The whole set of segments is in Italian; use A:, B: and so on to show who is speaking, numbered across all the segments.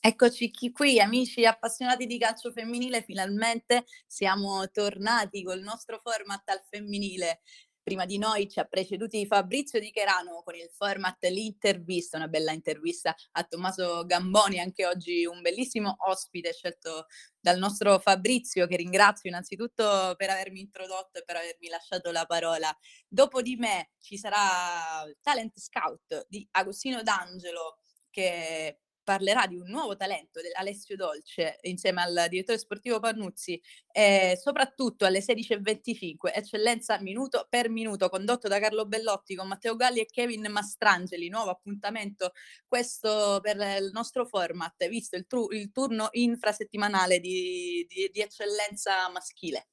A: Eccoci qui, amici appassionati di calcio femminile, finalmente siamo tornati col nostro format al femminile. Prima di noi ci ha preceduti Fabrizio Di Cherano con il format L'intervista, una bella intervista a Tommaso Gamboni, anche oggi un bellissimo ospite scelto dal nostro Fabrizio, che ringrazio innanzitutto per avermi introdotto e per avermi lasciato la parola. Dopo di me ci sarà Talent Scout di Agostino D'Angelo, che parlerà di un nuovo talento, Alessio Dolce, insieme al direttore sportivo Pannuzzi, e soprattutto alle 16.25, eccellenza minuto per minuto, condotto da Carlo Bellotti con Matteo Galli e Kevin Mastrangeli, nuovo appuntamento questo per il nostro format, visto il, tru- il turno infrasettimanale di, di, di eccellenza maschile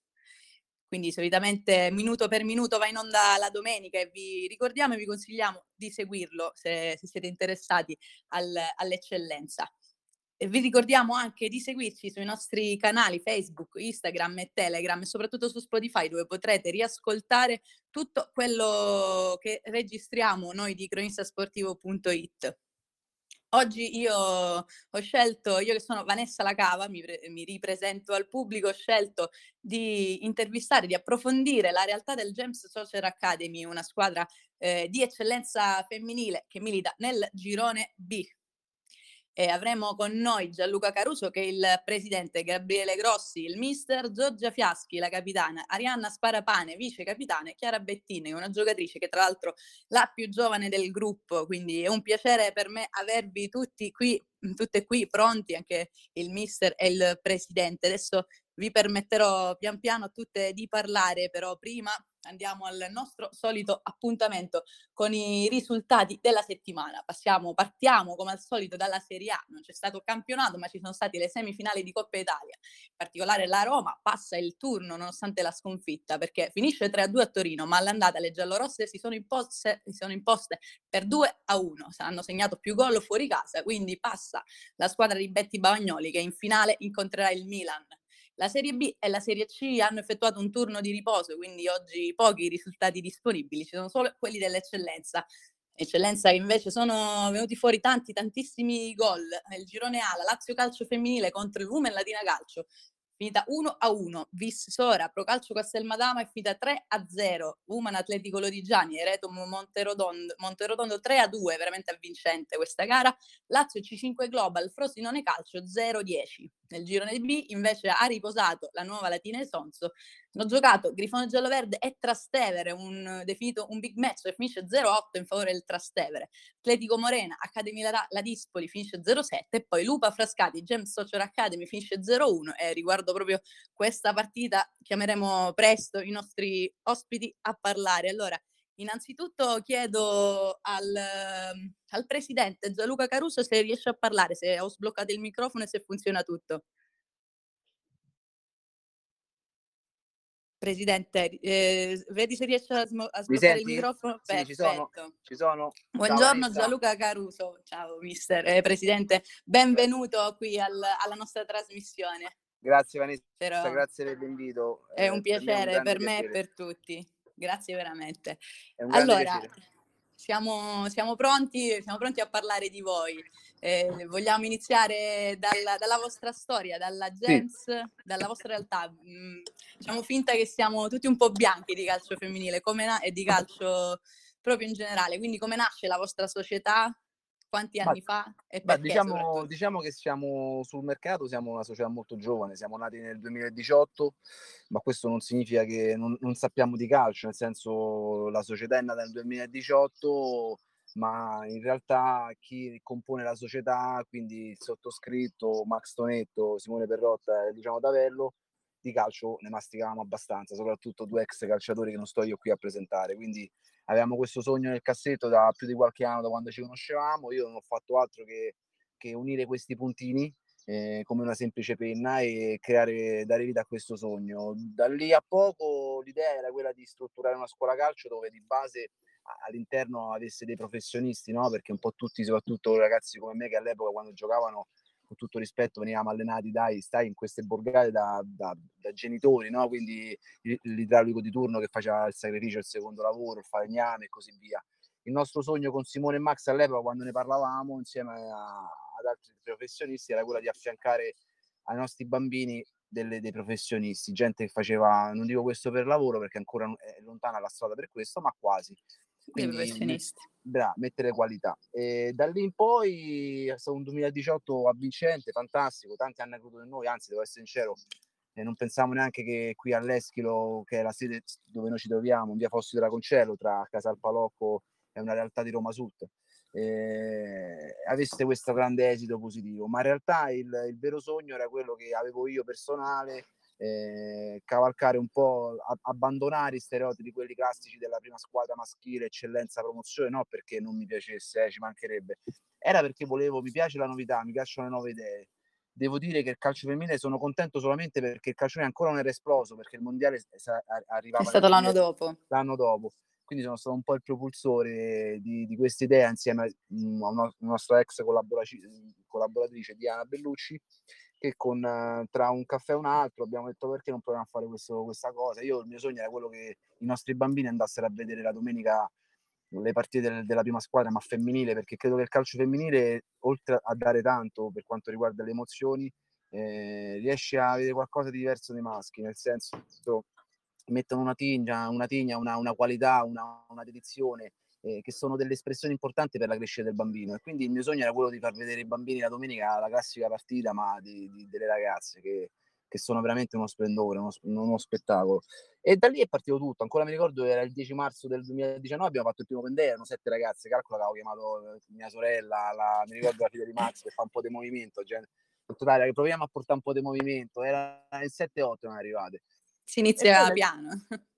A: quindi solitamente minuto per minuto va in onda la domenica e vi ricordiamo e vi consigliamo di seguirlo se, se siete interessati al, all'eccellenza. E vi ricordiamo anche di seguirci sui nostri canali Facebook, Instagram e Telegram e soprattutto su Spotify dove potrete riascoltare tutto quello che registriamo noi di cronistasportivo.it. Oggi io ho scelto, io che sono Vanessa Lacava, mi, mi ripresento al pubblico, ho scelto di intervistare, di approfondire la realtà del James Soccer Academy, una squadra eh, di eccellenza femminile che milita nel girone B. E avremo con noi Gianluca Caruso che è il presidente, Gabriele Grossi, il mister, Giorgia Fiaschi, la capitana, Arianna Sparapane, vice capitana e Chiara Bettini, una giocatrice che tra l'altro la più giovane del gruppo, quindi è un piacere per me avervi tutti qui, tutte qui pronti, anche il mister e il presidente. Adesso vi permetterò pian piano a tutte di parlare, però prima andiamo al nostro solito appuntamento con i risultati della settimana. Passiamo, partiamo come al solito dalla Serie A. Non c'è stato campionato, ma ci sono state le semifinali di Coppa Italia. In particolare la Roma passa il turno nonostante la sconfitta perché finisce 3-2 a Torino, ma all'andata le giallorosse si sono imposte, si sono imposte per 2 a 1. Hanno segnato più gol fuori casa, quindi passa la squadra di Betty Bavagnoli che in finale incontrerà il Milan. La Serie B e la Serie C hanno effettuato un turno di riposo, quindi oggi pochi risultati disponibili, ci sono solo quelli dell'eccellenza. Eccellenza che invece sono venuti fuori tanti, tantissimi gol. Nel girone A, la Lazio Calcio Femminile contro il Lumen Latina Calcio finita 1 a 1. Vis Sora, Procalcio Castelmadama è finita 3 a 0. Uman Atletico Lodigiani, Ereto Monterotondo, Monterotondo 3 a 2, veramente avvincente questa gara. Lazio C5 Global, Frosinone Calcio 0-10. Nel girone B invece ha riposato la nuova Latina e Sonso. Hanno giocato Grifone Gialloverde e Trastevere, un definito un big match che finisce 0-8 in favore del Trastevere. Atletico Morena, Academy La, La Dispoli finisce 0-7 e poi Lupa Frascati, Gems Social Academy finisce 0-1 e riguardo proprio questa partita chiameremo presto i nostri ospiti a parlare. Allora, Innanzitutto chiedo al, al, presidente Gianluca Caruso se riesce a parlare, se ho sbloccato il microfono e se funziona tutto. Presidente, eh, vedi se riesce a, sm- a sbloccare il microfono?
B: Sì, Perfetto. Ci sono, ci sono.
A: Buongiorno Ciao, Gianluca Caruso. Ciao mister, eh, presidente. Benvenuto qui al, alla nostra trasmissione.
B: Grazie Vanessa, Però grazie per l'invito.
A: È un piacere per, me e per tutti grazie veramente. Allora, siamo, siamo, pronti, siamo pronti a parlare di voi. Eh, vogliamo iniziare dalla, dalla, vostra storia, dalla Gens, sì. dalla vostra realtà. Mm, facciamo finta che siamo tutti un po' bianchi di calcio femminile na- e di calcio proprio in generale. Quindi come nasce la vostra società? Quanti anni ma, fa? E
B: ma diciamo, diciamo, che siamo sul mercato, siamo una società molto giovane, siamo nati nel 2018, ma questo non significa che non, non sappiamo di calcio, nel senso la società è nata nel 2018 ma in realtà chi compone la società, quindi il sottoscritto, Max Tonetto, Simone Perrotta e Luciano Tavello, di calcio ne masticavamo abbastanza, soprattutto due ex calciatori che non sto io qui a presentare, quindi avevamo questo sogno nel cassetto da più di qualche anno, da quando ci conoscevamo, io non ho fatto altro che, che unire questi puntini eh, come una semplice penna e creare, dare vita a questo sogno. Da lì a poco l'idea era quella di strutturare una scuola calcio dove di base all'interno avesse dei professionisti, no? perché un po' tutti, soprattutto ragazzi come me che all'epoca quando giocavano con tutto rispetto venivamo allenati dai, stai in queste borgate da, da, da genitori, no? quindi l'idraulico di turno che faceva il sacrificio, il secondo lavoro, il falegname e così via. Il nostro sogno con Simone e Max all'epoca quando ne parlavamo insieme a, ad altri professionisti era quella di affiancare ai nostri bambini delle, dei professionisti, gente che faceva, non dico questo per lavoro perché ancora è lontana la strada per questo, ma quasi.
A: Quindi, professionisti.
B: Bra, mettere qualità. E da lì in poi è stato un 2018 avvincente, fantastico, tanti hanno creduto in noi, anzi devo essere sincero, eh, non pensavo neanche che qui all'Eschilo, che è la sede dove noi ci troviamo, in via Fossi della Concello, tra Casal Palocco e una realtà di Roma Sud, eh, avesse questo grande esito positivo, ma in realtà il, il, vero sogno era quello che avevo io personale, eh, cavalcare un po', a, abbandonare i stereotipi, quelli classici della prima squadra maschile, eccellenza, promozione, no perché non mi piacesse, eh, ci mancherebbe, era perché volevo, mi piace la novità, mi piacciono le nuove idee. Devo dire che il calcio femminile sono contento solamente perché il calcio femminile ancora non era esploso, perché il mondiale arrivava...
A: È stato l'anno dopo.
B: L'anno dopo quindi sono stato un po' il propulsore di, di questa idea insieme mm, a una, nostra ex collaboratrice Diana Bellucci che con, tra un caffè e un altro abbiamo detto perché non proviamo a fare questo, questa cosa? Io il mio sogno era quello che i nostri bambini andassero a vedere la domenica le partite del, della prima squadra ma femminile perché credo che il calcio femminile oltre a dare tanto per quanto riguarda le emozioni eh, riesce a avere qualcosa di diverso dai maschi nel senso mettono una tigna, una, tigna, una, una qualità, una, una dedizione, eh, che sono delle espressioni importanti per la crescita del bambino. E quindi il mio sogno era quello di far vedere i bambini la domenica la classica partita, ma di, di, delle ragazze che, che, sono veramente uno splendore, uno, uno, spettacolo. E da lì è partito tutto. Ancora mi ricordo, era il 10 marzo del 2019, abbiamo fatto il primo pendere, erano sette ragazze, calcola che avevo chiamato eh, mia sorella, la, mi ricordo la figlia di Max che fa un po' di movimento, gente, totale, proviamo a portare un po' di movimento, era il 7-8 non arrivate
A: si inizia piano.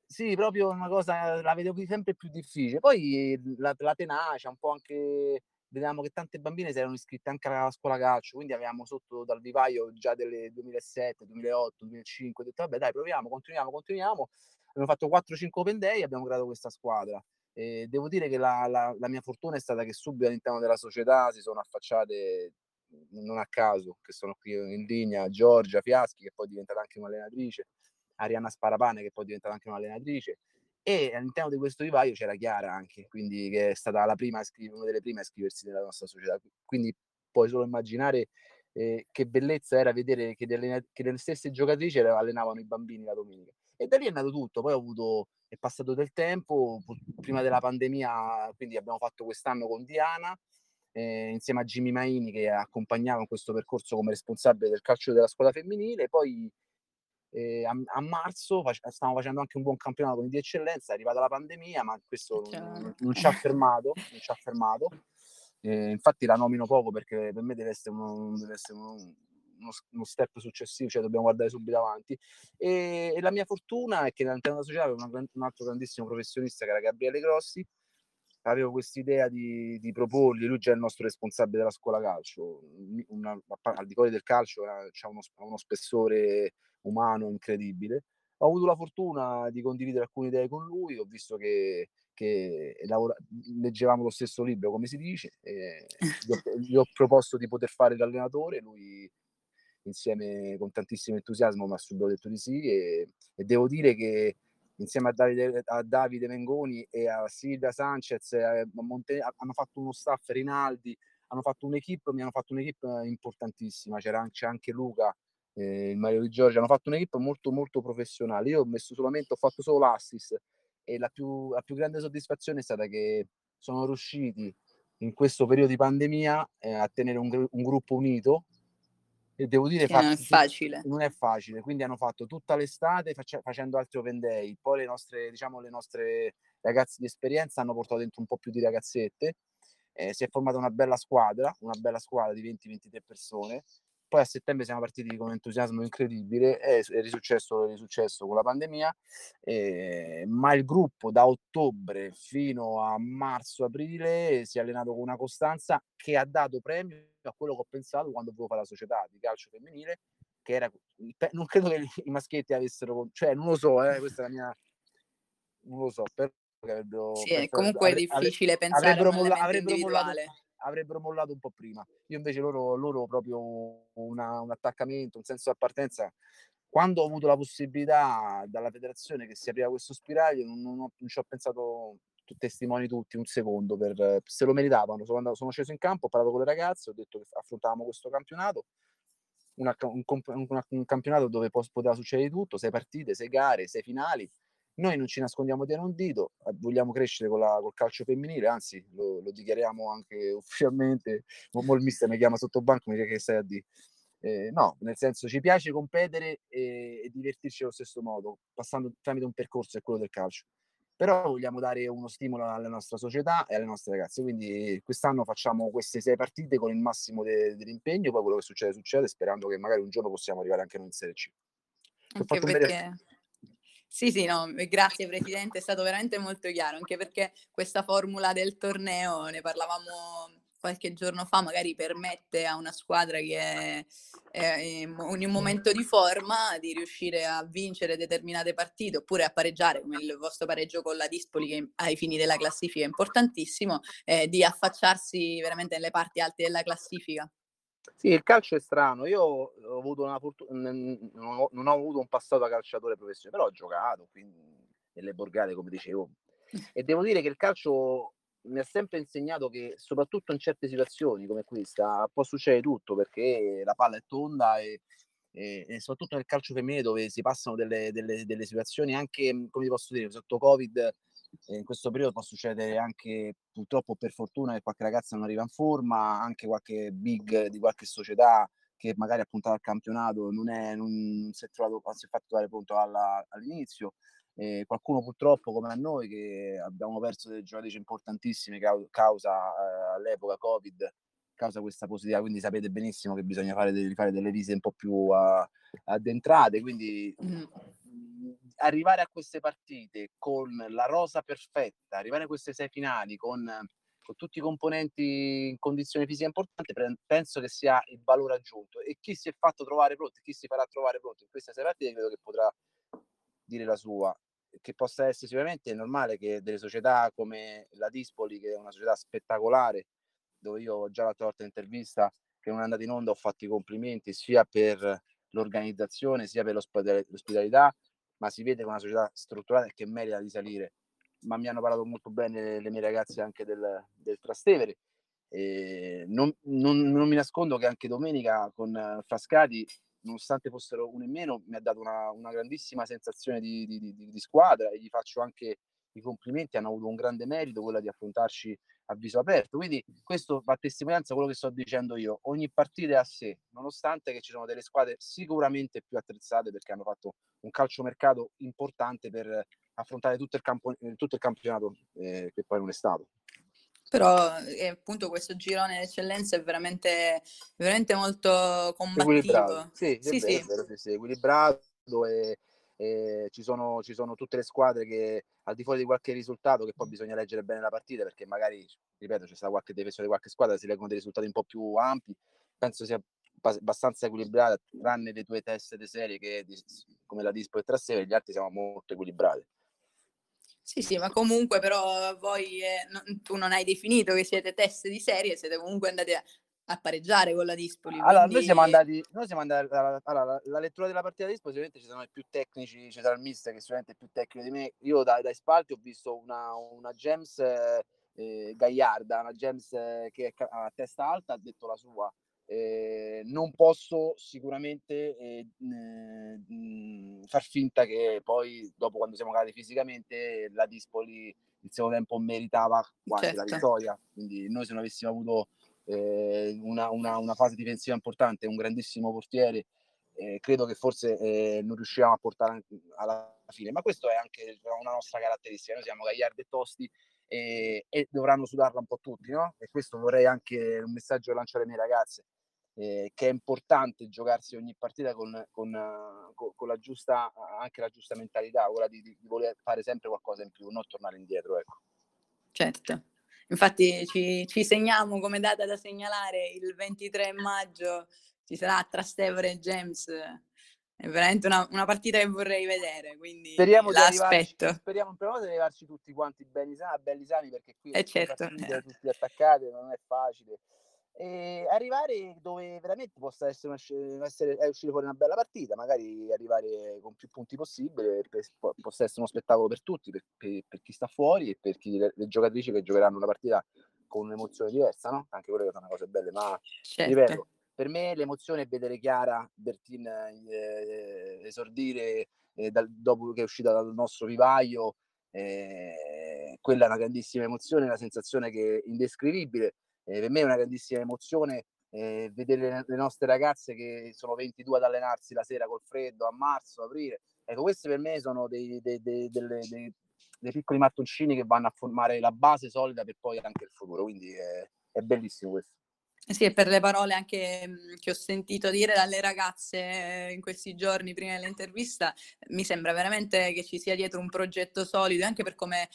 B: Sì, proprio una cosa, la vedevo sempre più difficile. Poi la, la tenacia, un po' anche, vedevamo che tante bambine si erano iscritte anche alla scuola calcio, quindi avevamo sotto dal vivaio già delle 2007, 2008, 2005, ho detto vabbè dai proviamo, continuiamo, continuiamo. Abbiamo fatto 4-5 open day e abbiamo creato questa squadra. E devo dire che la, la, la mia fortuna è stata che subito all'interno della società si sono affacciate non a caso, che sono qui in linea, Giorgia Fiaschi, che poi è diventata anche un'allenatrice, Arianna Sparapane che poi è diventata anche un'allenatrice e all'interno di questo vivaio c'era Chiara anche, quindi che è stata la prima una delle prime a iscriversi nella nostra società. Quindi puoi solo immaginare eh, che bellezza era vedere che delle, che delle, stesse giocatrici allenavano i bambini la domenica. E da lì è nato tutto, poi avuto, è passato del tempo, prima della pandemia, quindi abbiamo fatto quest'anno con Diana, eh, insieme a Jimmy Maini che accompagnava in questo percorso come responsabile del calcio della scuola femminile, poi eh, a, a, marzo fac- stavamo facendo anche un buon campionato di eccellenza, è arrivata la pandemia, ma questo non, non, ci ha fermato. Non ci ha fermato. Eh, infatti la nomino poco perché per me deve essere, uno, deve essere uno, uno, uno, step successivo, cioè dobbiamo guardare subito avanti. E, e la mia fortuna è che all'interno della società avevo un altro grandissimo professionista che era Gabriele Grossi, avevo quest'idea di, di, proporgli, lui già è il nostro responsabile della scuola calcio, una, al di fuori del calcio ha uno, uno, spessore umano incredibile. Ho avuto la fortuna di condividere alcune idee con lui, ho visto che, che lavora, leggevamo lo stesso libro, come si dice, gli, ho, gli, ho, proposto di poter fare l'allenatore, lui insieme con tantissimo entusiasmo mi ha subito detto di sì e, e devo dire che insieme a Davide, a Davide Mengoni e a Silvia Sanchez a Monte, hanno fatto uno staff Rinaldi, hanno fatto un'equipe, mi hanno fatto un'equipe importantissima, c'era c'è anche Luca eh, il Mario di Giorgio, hanno fatto un'equipe molto molto professionale. Io ho messo solamente, ho fatto solo l'assist e la più, la più grande soddisfazione è stata che sono riusciti in questo periodo di pandemia eh, a tenere un, un, gruppo unito e devo dire
A: che non è facile
B: non è facile quindi hanno fatto tutta l'estate face, facendo altri open day. Poi le nostre diciamo le nostre ragazze di esperienza hanno portato dentro un po' più di ragazzette eh, si è formata una bella squadra una bella squadra di 20-23 persone. Poi a settembre siamo partiti con un entusiasmo incredibile, è, è risuccesso, è risuccesso con la pandemia, eh, ma il gruppo da ottobre fino a marzo-aprile si è allenato con una costanza che ha dato premio a quello che ho pensato quando volevo fare la società di calcio femminile, che era, non credo che i maschietti avessero, cioè non lo so, eh, questa è la mia, non lo so, però
A: sì, è comunque avre, difficile avre, pensare avrebbero, molla, avrebbero mollato,
B: avrebbero mollato un po' prima. Io invece loro, loro proprio una, un attaccamento, un senso di appartenenza. Quando ho avuto la possibilità dalla federazione che si apriva questo spiraglio, non, non, ho, non ci ho pensato testimoni tutti un secondo, per, se lo meritavano. Sono, andato, sono sceso in campo, ho parlato con le ragazze, ho detto che affrontavamo questo campionato, una, un, un, un, campionato dove poteva succedere tutto, sei partite, sei gare, sei finali. Noi non ci nascondiamo dietro un dito, eh, vogliamo crescere la, col calcio femminile, anzi lo, lo dichiariamo anche ufficialmente. Mo il mister mi chiama sotto banco, mi dice che stai a dire. Eh, no, nel senso ci piace competere e, e divertirci allo stesso modo, passando tramite un percorso è quello del calcio però vogliamo dare uno stimolo alla nostra società e alle nostre ragazze. Quindi quest'anno facciamo queste sei partite con il massimo de- dell'impegno, poi quello che succede succede, sperando che magari un giorno possiamo arrivare anche noi in Serie C.
A: Anche perché... Sì, sì, no, grazie Presidente, è stato veramente molto chiaro, anche perché questa formula del torneo, ne parlavamo qualche giorno fa magari permette a una squadra che è, è in un momento di forma di riuscire a vincere determinate partite oppure a pareggiare come il vostro pareggio con la Dispoli che ai fini della classifica è importantissimo, eh, di affacciarsi veramente nelle parti alte della classifica.
B: Sì, il calcio è strano. Io ho avuto una fortuna, non ho, avuto un passato da calciatore professionale, però ho giocato quindi, nelle borgate, come dicevo. E devo dire che il calcio mi ha sempre insegnato che soprattutto in certe situazioni come questa può succedere tutto perché la palla è tonda e, e, e soprattutto nel calcio femminile dove si passano delle, delle, delle situazioni anche, come ti posso dire, sotto Covid eh, in questo periodo può succedere anche purtroppo per fortuna che qualche ragazza non arriva in forma, anche qualche big di qualche società che magari ha puntato al campionato non, è, non si è trovato, si è fatto trovare pronto alla, all'inizio eh, qualcuno purtroppo come a noi che abbiamo perso delle giocatrici importantissime causa eh, all'epoca Covid, causa questa positività, quindi sapete benissimo che bisogna fare, delle, fare delle visite un po' più uh, addentrate, quindi mm. arrivare a queste partite con la rosa perfetta, arrivare a queste sei finali con, con tutti i componenti in condizioni fisiche importanti, penso che sia il valore aggiunto e chi si è fatto trovare pronto, chi si farà trovare pronto in queste sei partite credo che potrà dire la sua che possa essere sicuramente normale che delle società come la Dispoli, che è una società spettacolare, dove io ho già l'altra volta in intervista che non è andata in onda, ho fatto i complimenti sia per l'organizzazione sia per l'ospitalità, ma si vede che è una società strutturata che merita di salire. Ma mi hanno parlato molto bene le mie ragazze anche del, del Trastevere. Non, non, non, mi nascondo che anche domenica con Frascati nonostante fossero uno in meno, mi ha dato una, una grandissima sensazione di, di, di, di, squadra e gli faccio anche i complimenti, hanno avuto un grande merito quello di affrontarci a viso aperto. Quindi questo fa testimonianza quello che sto dicendo io. Ogni partita è a sé, nonostante che ci sono delle squadre sicuramente più attrezzate perché hanno fatto un calciomercato importante per affrontare tutto il, campo, tutto il campionato eh, che poi non è stato.
A: Però eh, appunto questo girone d'eccellenza è veramente, veramente molto combattivo.
B: Equilibrato. Sì, sì, sì. Vero, sì, sì, equilibrato e, e ci, sono, ci, sono, tutte le squadre che al di fuori di qualche risultato che poi bisogna leggere bene la partita perché magari, ripeto, c'è stata qualche difesa di qualche squadra, si leggono dei risultati un po' più ampi, penso sia abbastanza equilibrata, tranne le due teste di serie che come la Dispo e Trastevere, gli altri siamo molto equilibrati.
A: Sì, sì, ma comunque però voi, eh, non, tu non hai definito che siete teste di serie, siete comunque andati a, a pareggiare con la Dispoli.
B: Allora, quindi... noi siamo andati, noi siamo andati allora, la, la, lettura della partita di Dispoli, sicuramente ci sono i più tecnici, ci sarà il mister che sicuramente è più tecnico di me. Io da, dai spalti ho visto una, una James eh, eh Gagliarda, una James eh, che è a testa alta, ha detto la sua. Eh, non posso sicuramente eh, mh, far finta che poi dopo quando siamo calati fisicamente la Dispoli il secondo tempo meritava quasi certo. la vittoria. Quindi noi se non avessimo avuto eh, una, una, una, fase difensiva importante un grandissimo portiere eh, credo che forse eh, non riusciamo a portare alla fine. Ma questo è anche una nostra caratteristica. Noi siamo gagliardi e tosti e, e, dovranno sudarla un po' tutti, no? E questo vorrei anche un messaggio lanciare alle mie ragazze eh, che è importante giocarsi ogni partita con, con, con, con, la giusta, anche la giusta mentalità, quella di, di, voler fare sempre qualcosa in più, non tornare indietro. Ecco.
A: Certo. Infatti ci, ci, segniamo come data da segnalare il 23 maggio ci sarà Trastevere e James è veramente una, una, partita che vorrei vedere quindi speriamo l'aspetto
B: di speriamo volta di arrivarci tutti quanti belli sani, belli sani perché qui
A: eh certo.
B: tutti attaccati non è facile e arrivare dove veramente possa essere, una, essere è uscire fuori una bella partita, magari arrivare con più punti possibile, per, possa essere uno spettacolo per tutti, per, per, per chi sta fuori e per chi, le, le, giocatrici che giocheranno una partita con un'emozione diversa, no? Anche quello che sono cose belle, ma certo. ripeto, per me l'emozione è vedere Chiara Bertin eh, esordire eh, dal, dopo che è uscita dal nostro vivaio, eh, quella è una grandissima emozione, una sensazione che è indescrivibile eh, per me è una grandissima emozione eh, vedere le, le, nostre ragazze che sono 22 ad allenarsi la sera col freddo a marzo, aprile. Ecco, questi per me sono dei, dei, dei, dei, dei piccoli mattoncini che vanno a formare la base solida per poi anche il futuro. Quindi è, è bellissimo questo.
A: Sì, e per le parole anche mhmm, che ho sentito dire dalle ragazze eh, in questi giorni prima dell'intervista, mi sembra veramente che ci sia dietro un progetto solido, anche per come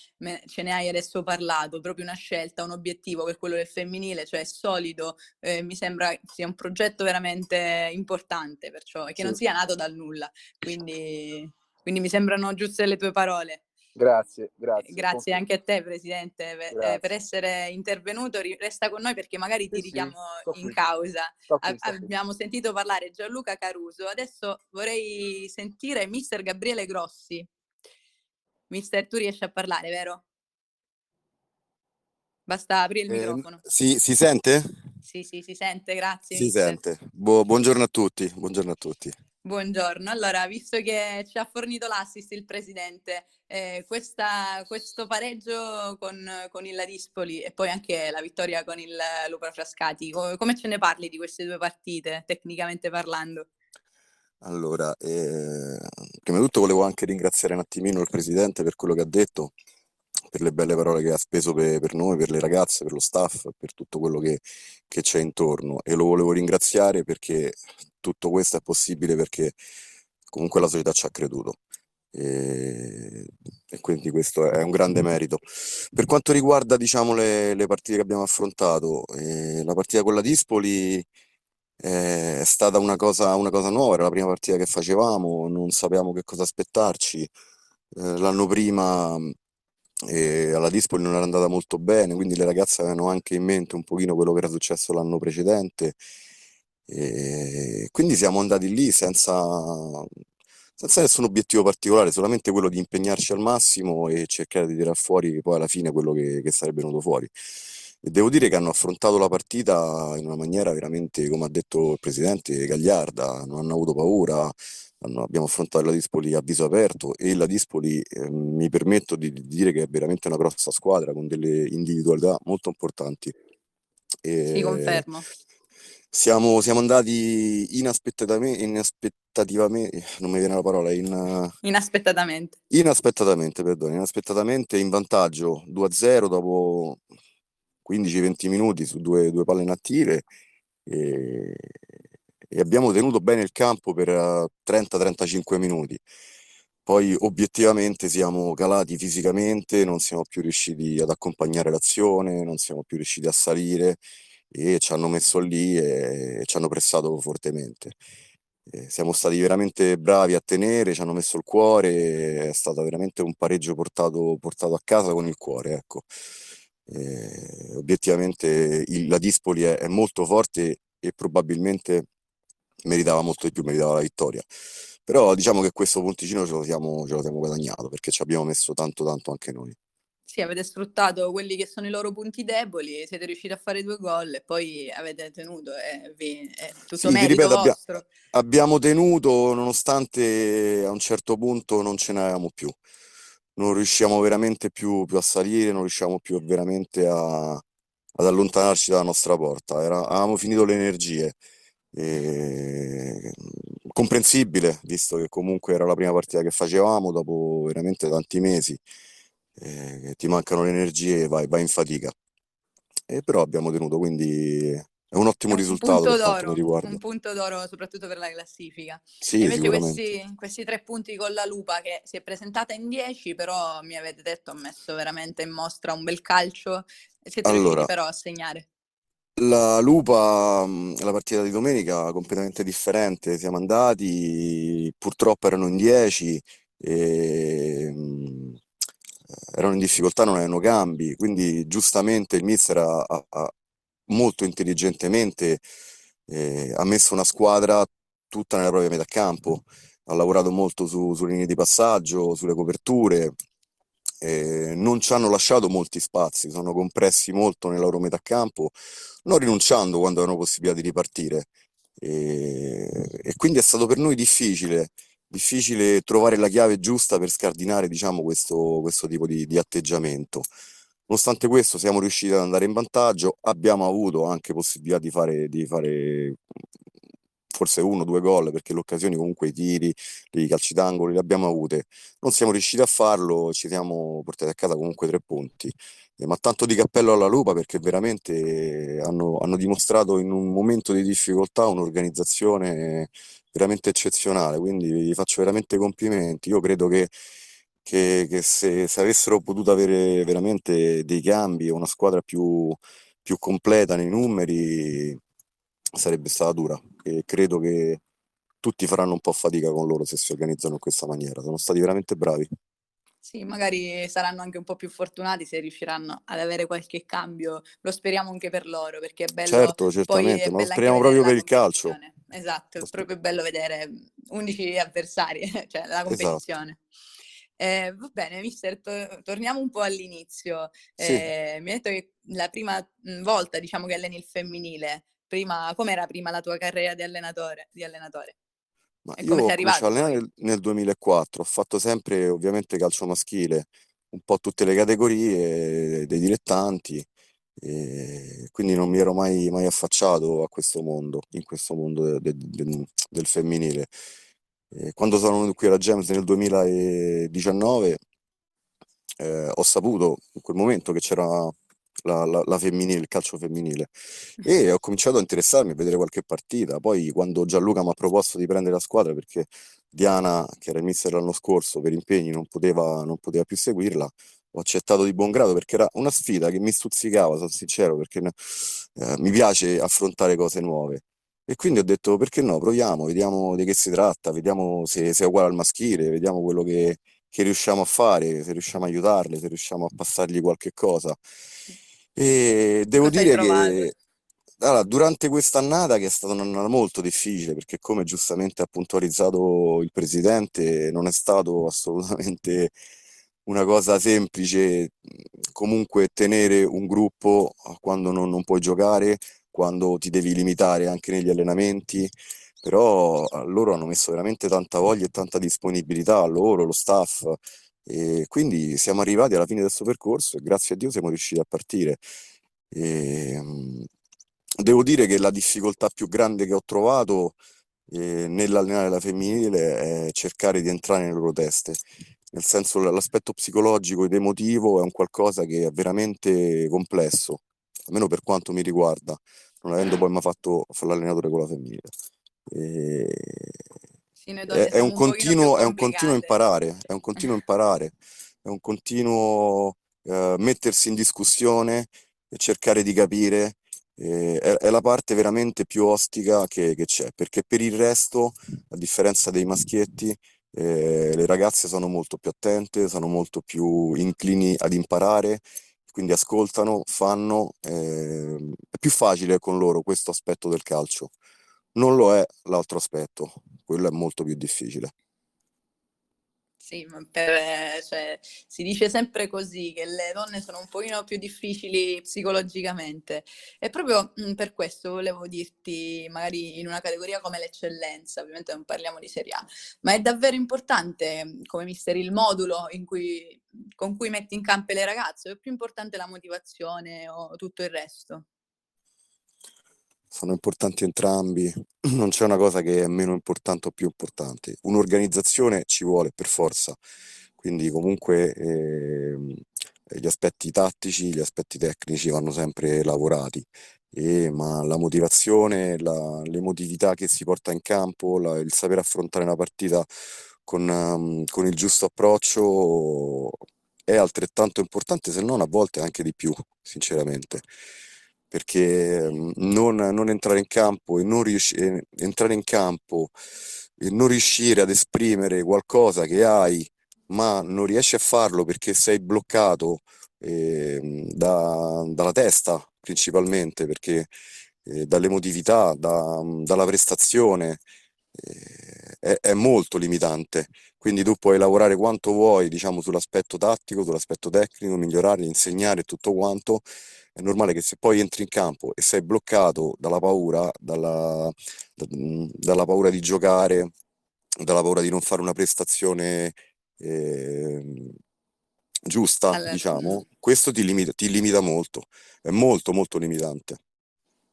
A: ce ne hai adesso parlato, proprio una scelta, un obiettivo che è quello del femminile, cioè solido, eh, mi sembra sia un progetto veramente importante, perciò, che sì. non sia nato dal nulla. Quindi, quindi mi sembrano giuste le tue parole.
B: Grazie, grazie.
A: Grazie anche a te, Presidente, per, eh, per essere intervenuto. Resta con noi perché magari ti sì, richiamo sì, in causa. Qui, abbiamo sentito parlare Gianluca Caruso. Adesso vorrei sentire Mister Gabriele Grossi. Mister, tu riesci a parlare, vero? Basta aprire il eh, microfono.
C: Sì, si sente?
A: Sì, sì, si sente, grazie.
C: Si mister. sente. Bu- buongiorno a tutti, buongiorno a tutti.
A: Buongiorno, allora visto che ci ha fornito l'assist il Presidente, eh, questa, questo pareggio con, con, il Ladispoli e poi anche la vittoria con il Lupa Frascati, come, come ce ne parli di queste due partite, tecnicamente parlando?
C: Allora, eh, prima di tutto volevo anche ringraziare un attimino il Presidente per quello che ha detto, per le belle parole che ha speso per, per noi, per le ragazze, per lo staff, per tutto quello che, che c'è intorno e lo volevo ringraziare perché tutto questo è possibile perché comunque la società ci ha creduto. E, e, quindi questo è un grande merito. Per quanto riguarda diciamo, le, le partite che abbiamo affrontato, eh, la partita con la Dispoli eh, è stata una cosa, una cosa, nuova, era la prima partita che facevamo, non sapevamo che cosa aspettarci. Eh, l'anno prima eh, alla Dispoli non era andata molto bene, quindi le ragazze avevano anche in mente un pochino quello che era successo l'anno precedente e quindi siamo andati lì senza, senza nessun obiettivo particolare, solamente quello di impegnarci al massimo e cercare di tirar fuori poi alla fine quello che, che sarebbe venuto fuori. E devo dire che hanno affrontato la partita in una maniera veramente, come ha detto il presidente, gagliarda, non hanno avuto paura, abbiamo affrontato la Dispoli a viso aperto e la Dispoli eh, mi permetto di, di, dire che è veramente una grossa squadra con delle individualità molto importanti.
A: E, sì, confermo.
C: Siamo, siamo andati inaspettatamente, inaspettativamente, non mi viene la parola, in,
A: inaspettatamente.
C: Inaspettatamente, perdono, inaspettatamente in vantaggio 2-0 dopo 15-20 minuti su due, due palle inattive e, e, abbiamo tenuto bene il campo per 30-35 minuti. Poi obiettivamente siamo calati fisicamente, non siamo più riusciti ad accompagnare l'azione, non siamo più riusciti a salire e ci hanno messo lì e ci hanno pressato fortemente. E siamo stati veramente bravi a tenere, ci hanno messo il cuore, è stato veramente un pareggio portato, portato a casa con il cuore. Ecco. E, obiettivamente il, la Dispoli è, è molto forte e probabilmente meritava molto di più, meritava la vittoria. Però diciamo che questo punticino ce lo siamo, ce lo siamo guadagnato perché ci abbiamo messo tanto tanto anche noi.
A: Sì, avete sfruttato quelli che sono i loro punti deboli, siete riusciti a fare due gol e poi avete tenuto e vi, è tutto sì, ripeto,
C: abbia, abbiamo tenuto nonostante a un certo punto non ce n'avevamo più. Non riusciamo veramente più, più a salire, non riusciamo più veramente a, ad allontanarci dalla nostra porta. Era, avevamo finito le energie. E, comprensibile, visto che comunque era la prima partita che facevamo dopo veramente tanti mesi eh, ti mancano le energie e vai, vai in fatica. E però abbiamo tenuto, quindi è un ottimo è un risultato mi riguarda.
A: Un punto d'oro soprattutto per la classifica.
C: Sì,
A: invece questi, questi, tre punti con la Lupa che si è presentata in 10, però mi avete detto ha messo veramente in mostra un bel calcio. Siete allora, riusciti però a segnare.
C: La Lupa, la partita di domenica completamente differente, siamo andati, purtroppo erano in 10 e erano in difficoltà, non avevano cambi, quindi giustamente il mister ha, ha molto intelligentemente eh, ha messo una squadra tutta nella propria metà campo, ha lavorato molto su, sulle linee di passaggio, sulle coperture, eh, non ci hanno lasciato molti spazi, sono compressi molto nella loro metà campo, non rinunciando quando avevano possibilità di ripartire. E, e, quindi è stato per noi difficile, difficile trovare la chiave giusta per scardinare diciamo, questo, questo tipo di, di atteggiamento. Nonostante questo siamo riusciti ad andare in vantaggio, abbiamo avuto anche possibilità di fare, di fare forse uno o due gol, perché le occasioni comunque i tiri, i calci d'angolo li abbiamo avute. Non siamo riusciti a farlo, ci siamo portati a casa comunque tre punti. Eh, ma tanto di cappello alla lupa perché veramente hanno, hanno dimostrato in un momento di difficoltà un'organizzazione veramente eccezionale, quindi vi faccio veramente complimenti. Io credo che che, che se, se, avessero potuto avere veramente dei cambi e una squadra più, più completa nei numeri, sarebbe stata dura. E credo che tutti faranno un po' fatica con loro se si organizzano in questa maniera. Sono stati veramente bravi.
A: Sì, magari saranno anche un po' più fortunati se riusciranno ad avere qualche cambio. Lo speriamo anche per loro, perché è bello.
C: Certo, certamente, ma lo speriamo proprio per il calcio.
A: Esatto, è proprio bello vedere 11 avversari, cioè la esatto. competizione. Esatto. Eh, va bene, mister, to- torniamo un po' all'inizio.
C: Sì.
A: Eh, mi hai detto che la prima volta, diciamo, che alleni il femminile, prima, com'era prima la tua carriera di allenatore? Di allenatore?
C: Ma e io ho cominciato a allenare nel, nel 2004, ho fatto sempre ovviamente calcio maschile, un po' tutte le categorie dei dilettanti, quindi non mi ero mai, mai, affacciato a questo mondo, in questo mondo de, de, de, del femminile. Eh, quando sono venuto qui alla Gems nel 2019 eh, ho saputo in quel momento che c'era la, la, la, femminile, il calcio femminile e ho cominciato a interessarmi a vedere qualche partita. Poi quando Gianluca mi ha proposto di prendere la squadra perché Diana, che era il mister l'anno scorso, per impegni non poteva, non poteva più seguirla, ho accettato di buon grado perché era una sfida che mi stuzzicava, sono sincero, perché eh, mi piace affrontare cose nuove. E quindi ho detto perché no, proviamo, vediamo di che si tratta, vediamo se, se è uguale al maschile, vediamo quello che, che riusciamo a fare, se riusciamo a aiutarle, se riusciamo a passargli qualche cosa. E devo Cosa dire che allora, durante quest'annata, che è stata un'annata molto difficile, perché come giustamente ha puntualizzato il presidente, non è stato assolutamente una cosa semplice comunque tenere un gruppo quando non, non puoi giocare, quando ti devi limitare anche negli allenamenti, però loro hanno messo veramente tanta voglia e tanta disponibilità, loro, lo staff, e quindi siamo arrivati alla fine del suo percorso e grazie a Dio siamo riusciti a partire. E, ehm, devo dire che la difficoltà più grande che ho trovato eh, nell'allenare la femminile è cercare di entrare nelle loro teste. Nel senso l'aspetto psicologico ed emotivo è un qualcosa che è veramente complesso, almeno per quanto mi riguarda, non avendo poi mai fatto l'allenatore con la femminile. E sì, è, è, un continuo, è un continuo imparare, è un continuo imparare, è un continuo eh, mettersi in discussione e cercare di capire. Eh, è, è, la parte veramente più ostica che, che, c'è, perché per il resto, a differenza dei maschietti, eh, le ragazze sono molto più attente, sono molto più inclini ad imparare, quindi ascoltano, fanno, ehm, è più facile con loro questo aspetto del calcio. Non lo è l'altro aspetto, quello è molto più difficile.
A: Sì, per, cioè, si dice sempre così, che le donne sono un pochino più difficili psicologicamente. E proprio mh, per questo volevo dirti, magari in una categoria come l'eccellenza, ovviamente non parliamo di Serie A, ma è davvero importante, come mister, il modulo cui, con cui metti in campo le ragazze, o è più importante la motivazione o tutto il resto?
C: Sono importanti entrambi, non c'è una cosa che è meno importante o più importante. Un'organizzazione ci vuole per forza, quindi comunque eh, gli aspetti tattici, gli aspetti tecnici vanno sempre lavorati, e, ma la motivazione, la, l'emotività che si porta in campo, la, il saper affrontare una partita con, um, con il giusto approccio è altrettanto importante, se non a volte anche di più, sinceramente perché mhmm, non, non entrare in campo e non riuscire, entrare in campo e non riuscire ad esprimere qualcosa che hai, ma non riesci a farlo perché sei bloccato eh, da, dalla testa, principalmente perché eh, dall'emotività, da, dalla prestazione, eh, è, è, molto limitante. Quindi tu puoi lavorare quanto vuoi, diciamo, sull'aspetto tattico, sull'aspetto tecnico, migliorare, insegnare tutto quanto. È normale che se poi entri in campo e sei bloccato dalla paura, dalla, da, dalla paura di giocare, dalla paura di non fare una prestazione eh, giusta, allora, diciamo, questo ti limita, ti limita molto, è molto molto limitante.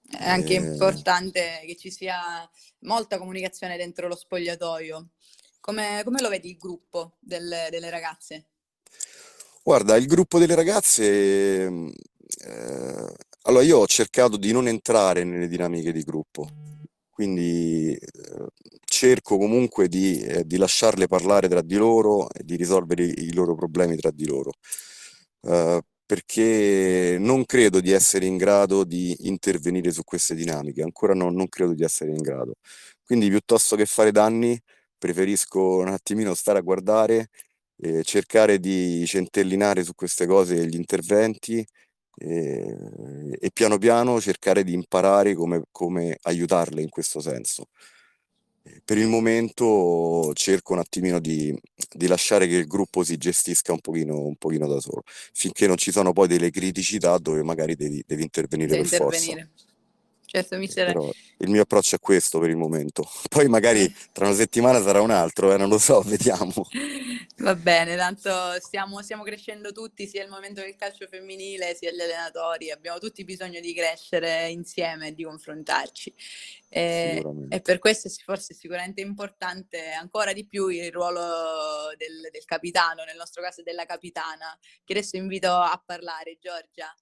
A: È anche eh... importante che ci sia molta comunicazione dentro lo spogliatoio. Come, come lo vedi il gruppo del, delle ragazze?
C: Guarda, il gruppo delle ragazze, eh, allora io ho cercato di non entrare nelle dinamiche di gruppo, quindi eh, cerco comunque di, eh, di, lasciarle parlare tra di loro e di risolvere i, loro problemi tra di loro. Uh, perché non credo di essere in grado di intervenire su queste dinamiche, ancora no, non credo di essere in grado. Quindi piuttosto che fare danni, preferisco un attimino stare a guardare, eh, cercare di centellinare su queste cose gli interventi eh, e piano piano cercare di imparare come, come aiutarle in questo senso per il momento cerco un attimino di, di, lasciare che il gruppo si gestisca un pochino, un pochino, da solo, finché non ci sono poi delle criticità dove magari devi, devi intervenire devi per intervenire. forza.
A: Certo, mister.
C: Però il mio approccio è questo per il momento. Poi magari tra una settimana sarà un altro, eh, non lo so, vediamo.
A: Va bene, tanto stiamo, stiamo, crescendo tutti, sia il momento del calcio femminile, sia gli allenatori. Abbiamo tutti bisogno di crescere insieme e di confrontarci. E, e, per questo è forse sicuramente importante ancora di più il ruolo del, del capitano, nel nostro caso della capitana, che adesso invito a parlare, Giorgia.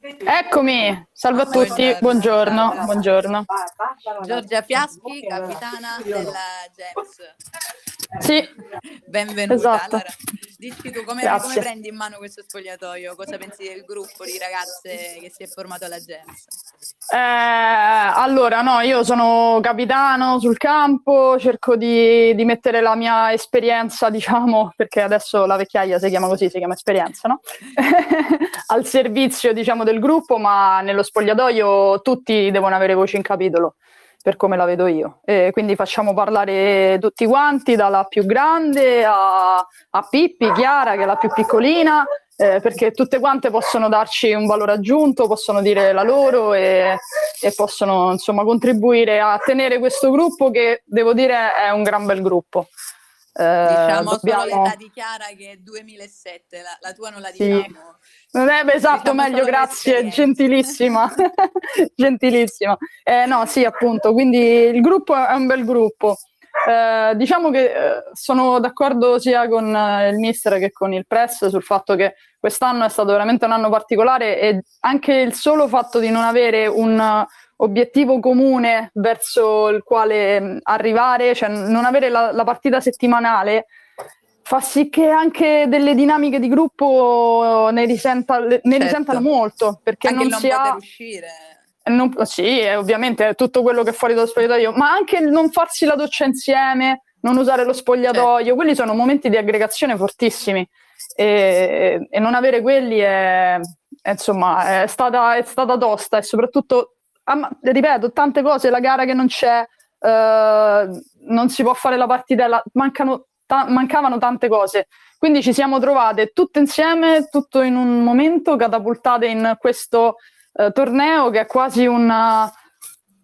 D: Eccomi, salve a tutti, buongiorno, buongiorno.
A: Giorgia Fiaschi, capitana della GEMS.
D: Sì,
A: benvenuta. Esatto. Allora, dici tu come, come, prendi in mano questo spogliatoio? Cosa pensi del gruppo di ragazze che si è formato alla GEMS?
D: Eh, allora, no, io sono capitano sul campo, cerco di, di, mettere la mia esperienza, diciamo, perché adesso la vecchiaia si chiama così, si chiama esperienza, no? Al servizio, diciamo, del gruppo, ma nello spogliatoio tutti devono avere voce in capitolo per come la vedo io. E quindi facciamo parlare tutti quanti, dalla più grande a, a Pippi, Chiara, che è la più piccolina, eh, perché tutte quante possono darci un valore aggiunto, possono dire la loro e, e, possono insomma contribuire a tenere questo gruppo che devo dire è un gran bel gruppo.
A: Eh, diciamo dobbiamo... solo l'età di Chiara che è 2007, la, la tua non la diciamo. Sì.
D: Non è esatto, diciamo meglio, grazie, gentilissima. gentilissima. Eh, no, sì, appunto, quindi il gruppo è un bel gruppo. Eh, diciamo che eh, sono d'accordo sia con eh, il mister che con il press sul fatto che quest'anno è stato veramente un anno particolare e anche il solo fatto di non avere un obiettivo comune verso il quale mh, arrivare, cioè non avere la, la, partita settimanale, fa sì che anche delle dinamiche di gruppo ne, risenta, ne certo. risentano molto, perché
A: anche
D: non,
A: non
D: si ha...
A: uscire.
D: Non, sì, ovviamente è tutto quello che è fuori dallo spogliatoio, ma anche il non farsi la doccia insieme, non usare lo spogliatoio, certo. quelli sono momenti di aggregazione fortissimi e, e non avere quelli è, è, insomma, è stata, è stata tosta e soprattutto ah, ripeto, tante cose, la gara che non c'è, eh, non si può fare la partitella, mancano, ta- mancavano tante cose. Quindi ci siamo trovate tutte insieme, tutto in un momento, catapultate in questo eh, torneo che è quasi una,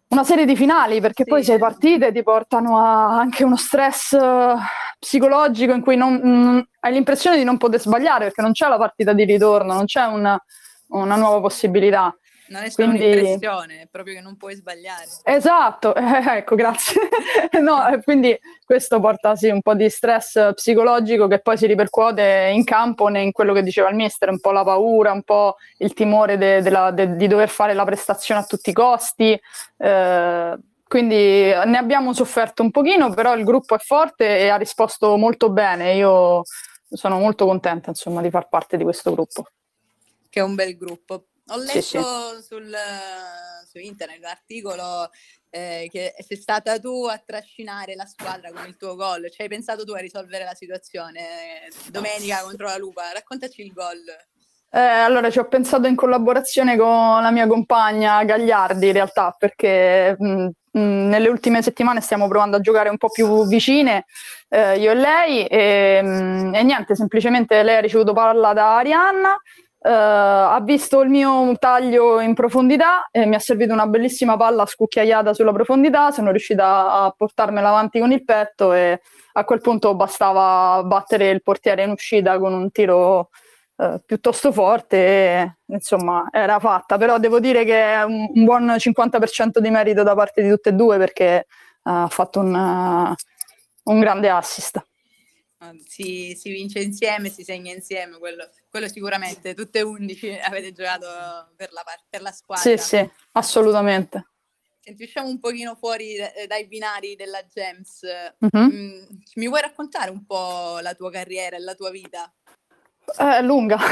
D: una serie di finali, perché sì. poi sei partite ti portano a anche uno stress uh, psicologico in cui non, mh, hai l'impressione di non poter sbagliare, perché non c'è la partita di ritorno, non c'è una, una nuova possibilità.
A: Non è solo Quindi... un'impressione, è proprio che non puoi sbagliare.
D: Esatto, eh, ecco, grazie. no, quindi questo porta sì un po' di stress psicologico che poi si ripercuote in campo in quello che diceva il mister, un po' la paura, un po' il timore de, de la, de, di dover fare la prestazione a tutti i costi. Eh, quindi ne abbiamo sofferto un pochino, però il gruppo è forte e ha risposto molto bene. Io sono molto contenta insomma di far parte di questo gruppo.
A: Che è un bel gruppo. Ho letto sì, sì. Sul, su internet l'articolo eh, che sei stata tu a trascinare la squadra con il tuo gol, ci hai pensato tu a risolvere la situazione domenica contro la Lupa, raccontaci il gol.
D: Eh, allora ci ho pensato in collaborazione con la mia compagna Gagliardi in realtà perché mh, mh, nelle ultime settimane stiamo provando a giocare un po' più vicine eh, io e lei e, mh, e, niente, semplicemente lei ha ricevuto palla da Arianna, eh, ha visto il mio taglio in profondità e mi ha servito una bellissima palla scucchiaiata sulla profondità, sono riuscita a portarmela avanti con il petto e a quel punto bastava battere il portiere in uscita con un tiro eh, piuttosto forte e insomma era fatta, però devo dire che è un, un buon 50% di merito da parte di tutte e due perché uh, ha fatto un, uh, un grande assist.
A: Si, si, vince insieme, si segna insieme, quello, quello sicuramente. Tutte e 11 avete giocato per la, per la squadra.
D: Sì, sì, assolutamente.
A: Senti, usciamo un pochino fuori dai binari della Gems. Mm-hmm. Mi vuoi raccontare un po' la tua carriera e la tua vita?
D: È eh, lunga.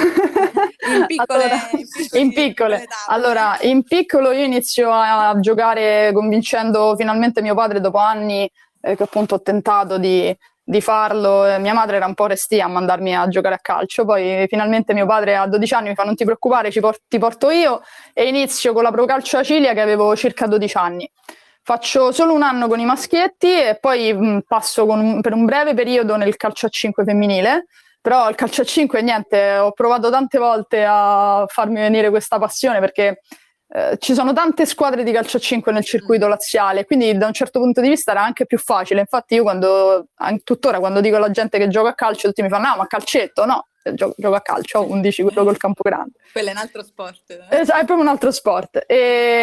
A: In piccole, allora,
D: in piccole. allora, in piccolo io inizio a giocare convincendo finalmente mio padre dopo anni eh, che appunto ho tentato di, di farlo. Eh, mia madre era un po' restia a mandarmi a giocare a calcio, poi finalmente mio padre a 12 anni mi fa non ti preoccupare, por- ti porto io e inizio con la Pro Calcio Acilia che avevo circa 12 anni. Faccio solo un anno con i maschietti e poi mh, passo un, per un breve periodo nel calcio a 5 femminile però il calcio a 5 niente, ho provato tante volte a farmi venire questa passione perché eh, ci sono tante squadre di calcio a 5 nel circuito mm. laziale, quindi da un certo punto di vista era anche più facile. Infatti io quando, tuttora quando dico alla gente che gioca a calcio, tutti mi fanno, no, ma calcetto, no, eh, gioco, gioco a calcio, 11 quello col campo grande.
A: Quello è un altro sport. Eh?
D: Esatto, è proprio un altro sport. E,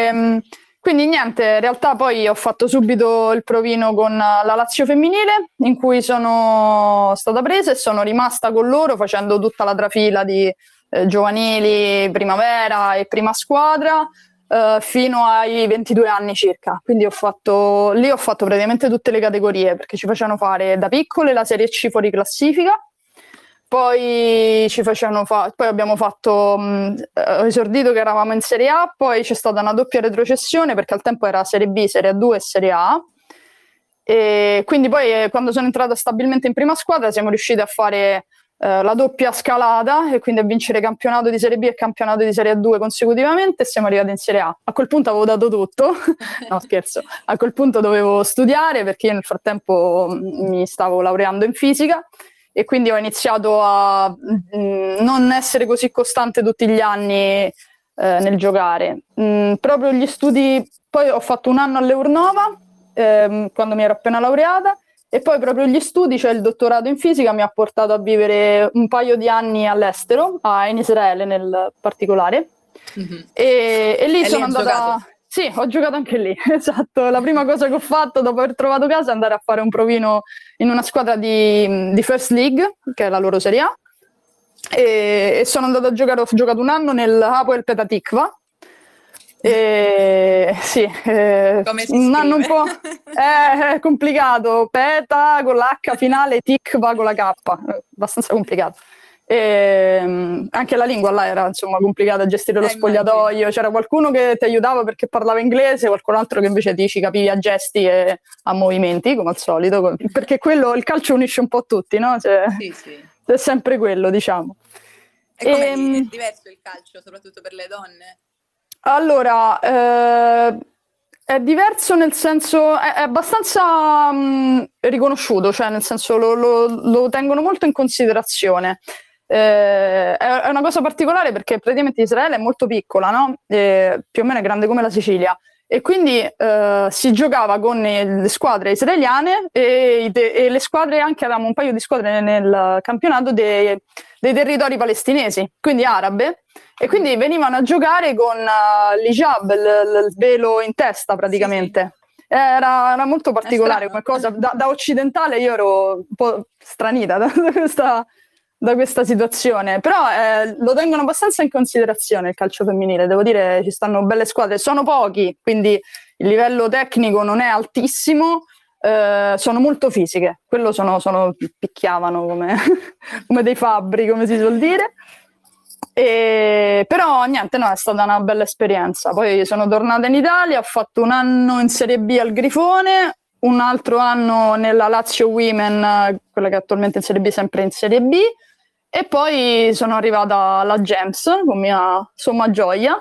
D: ehm, quindi niente, in realtà poi ho fatto subito il provino con la Lazio femminile, in cui sono stata presa e sono rimasta con loro facendo tutta la trafila di eh, giovanili, primavera e prima squadra. Eh, fino ai 22 anni circa, quindi ho fatto, lì ho fatto praticamente tutte le categorie perché ci facevano fare da piccole la Serie C fuori classifica, poi ci facevano fa- poi abbiamo fatto mh, eh, esordito che eravamo in Serie A, poi c'è stata una doppia retrocessione perché al tempo era Serie B, Serie A2 e Serie A. E quindi poi eh, quando sono entrata stabilmente in prima squadra siamo riusciti a fare eh, la doppia scalata e quindi a vincere campionato di Serie B e campionato di Serie A2 consecutivamente e siamo arrivati in Serie A. A quel punto avevo dato tutto, no scherzo, a quel punto dovevo studiare perché io nel frattempo mi stavo laureando in fisica e quindi ho iniziato a mh, mm, non essere così costante tutti gli anni eh, nel giocare. Mh, proprio gli studi, poi ho fatto un anno all'Eurnova ehm, quando mi ero appena laureata e poi proprio gli studi, cioè il dottorato in fisica, mi ha portato a vivere un paio di anni all'estero, in Israele nel particolare. Mm-hmm. E, e, lì e sono andata... Giocato. Sì, ho giocato anche lì, esatto. La prima cosa che ho fatto dopo aver trovato casa è andare a fare un provino in una squadra di, di First League, che è la loro Serie A, e, e, sono andato a giocare, ho giocato un anno nel Hapoel Petatikva, e, sì, eh, anno un po' è, è complicato, Peta con l'H finale, Tikva con la K, abbastanza complicato. E, um, anche la lingua là era insomma complicata a gestire lo eh, spogliatoio. C'era qualcuno che ti aiutava perché parlava inglese, qualcun altro che invece ti ci capivi a gesti e a movimenti, come al solito. Perché quello il calcio unisce un po' tutti, no? Cioè, sì, sì. È sempre quello, diciamo.
A: E è ehm, diverso il calcio, soprattutto per le donne?
D: Allora, eh, è diverso nel senso, è, è abbastanza mh, riconosciuto, cioè nel senso lo, lo, lo tengono molto in considerazione. Eh, è una cosa particolare perché praticamente Israele è molto piccola, no? eh, più o meno è grande come la Sicilia. E quindi eh, si giocava con le squadre israeliane e, e, le squadre, anche avevamo un paio di squadre nel campionato dei, dei territori palestinesi, quindi arabe, e quindi venivano a giocare con uh, l'hijab, il, il, velo in testa praticamente. Sì, sì. Era, era, molto particolare come cosa, da, da, occidentale io ero un po' stranita da, da questa da questa situazione, però eh, lo tengono abbastanza in considerazione il calcio femminile, devo dire ci stanno belle squadre, sono pochi, quindi il livello tecnico non è altissimo, eh, sono molto fisiche, quello sono, sono picchiavano come, come, dei fabbri, come si suol dire. E, però niente, no, è stata una bella esperienza. Poi sono tornata in Italia, ho fatto un anno in Serie B al Grifone, un altro anno nella Lazio Women, quella che attualmente è in Serie B, sempre in Serie B, E poi sono arrivata alla Gems con mia somma gioia,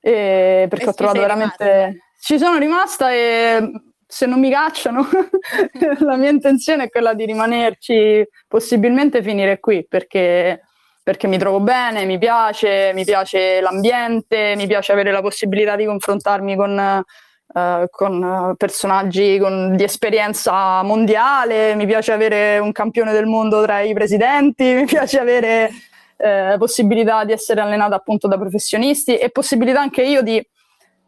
D: e perché
A: E
D: ho trovato veramente...
A: rimasta?
D: Ci sono rimasta e se non mi cacciano, la mia intenzione è quella di rimanerci, possibilmente finire qui, perché, perché mi trovo bene, mi piace, mi piace l'ambiente, mi piace avere la possibilità di confrontarmi con, eh, con eh, personaggi con- di esperienza mondiale, mi piace avere un campione del mondo tra i presidenti, mi piace avere eh, possibilità di essere allenata appunto da professionisti e possibilità anche io di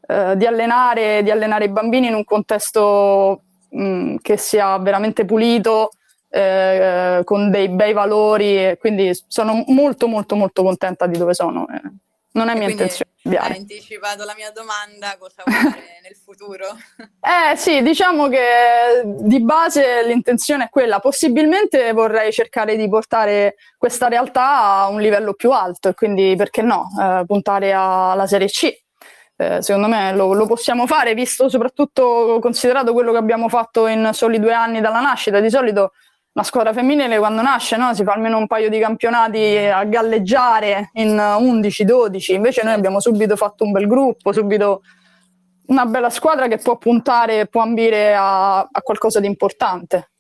D: eh, di, allenare, di allenare i bambini in un contesto mh, che sia veramente pulito, eh, con dei bei valori, quindi sono molto molto molto contenta di dove sono. eh. Non è
A: E
D: mia intenzione
A: hai anticipato la mia domanda, cosa vuoi fare nel futuro?
D: Eh sì, diciamo che di base l'intenzione è quella. Possibilmente vorrei cercare di portare questa realtà a un livello più alto e quindi perché no, eh, puntare alla Serie C. Eh, secondo me lo, lo possiamo fare, visto soprattutto considerato quello che abbiamo fatto in soli due anni dalla nascita. Di solito la squadra femminile quando nasce no, si fa almeno un paio di campionati a galleggiare in 11-12, invece noi abbiamo subito fatto un bel gruppo, subito una bella squadra che può puntare, può ambire a, a qualcosa di importante.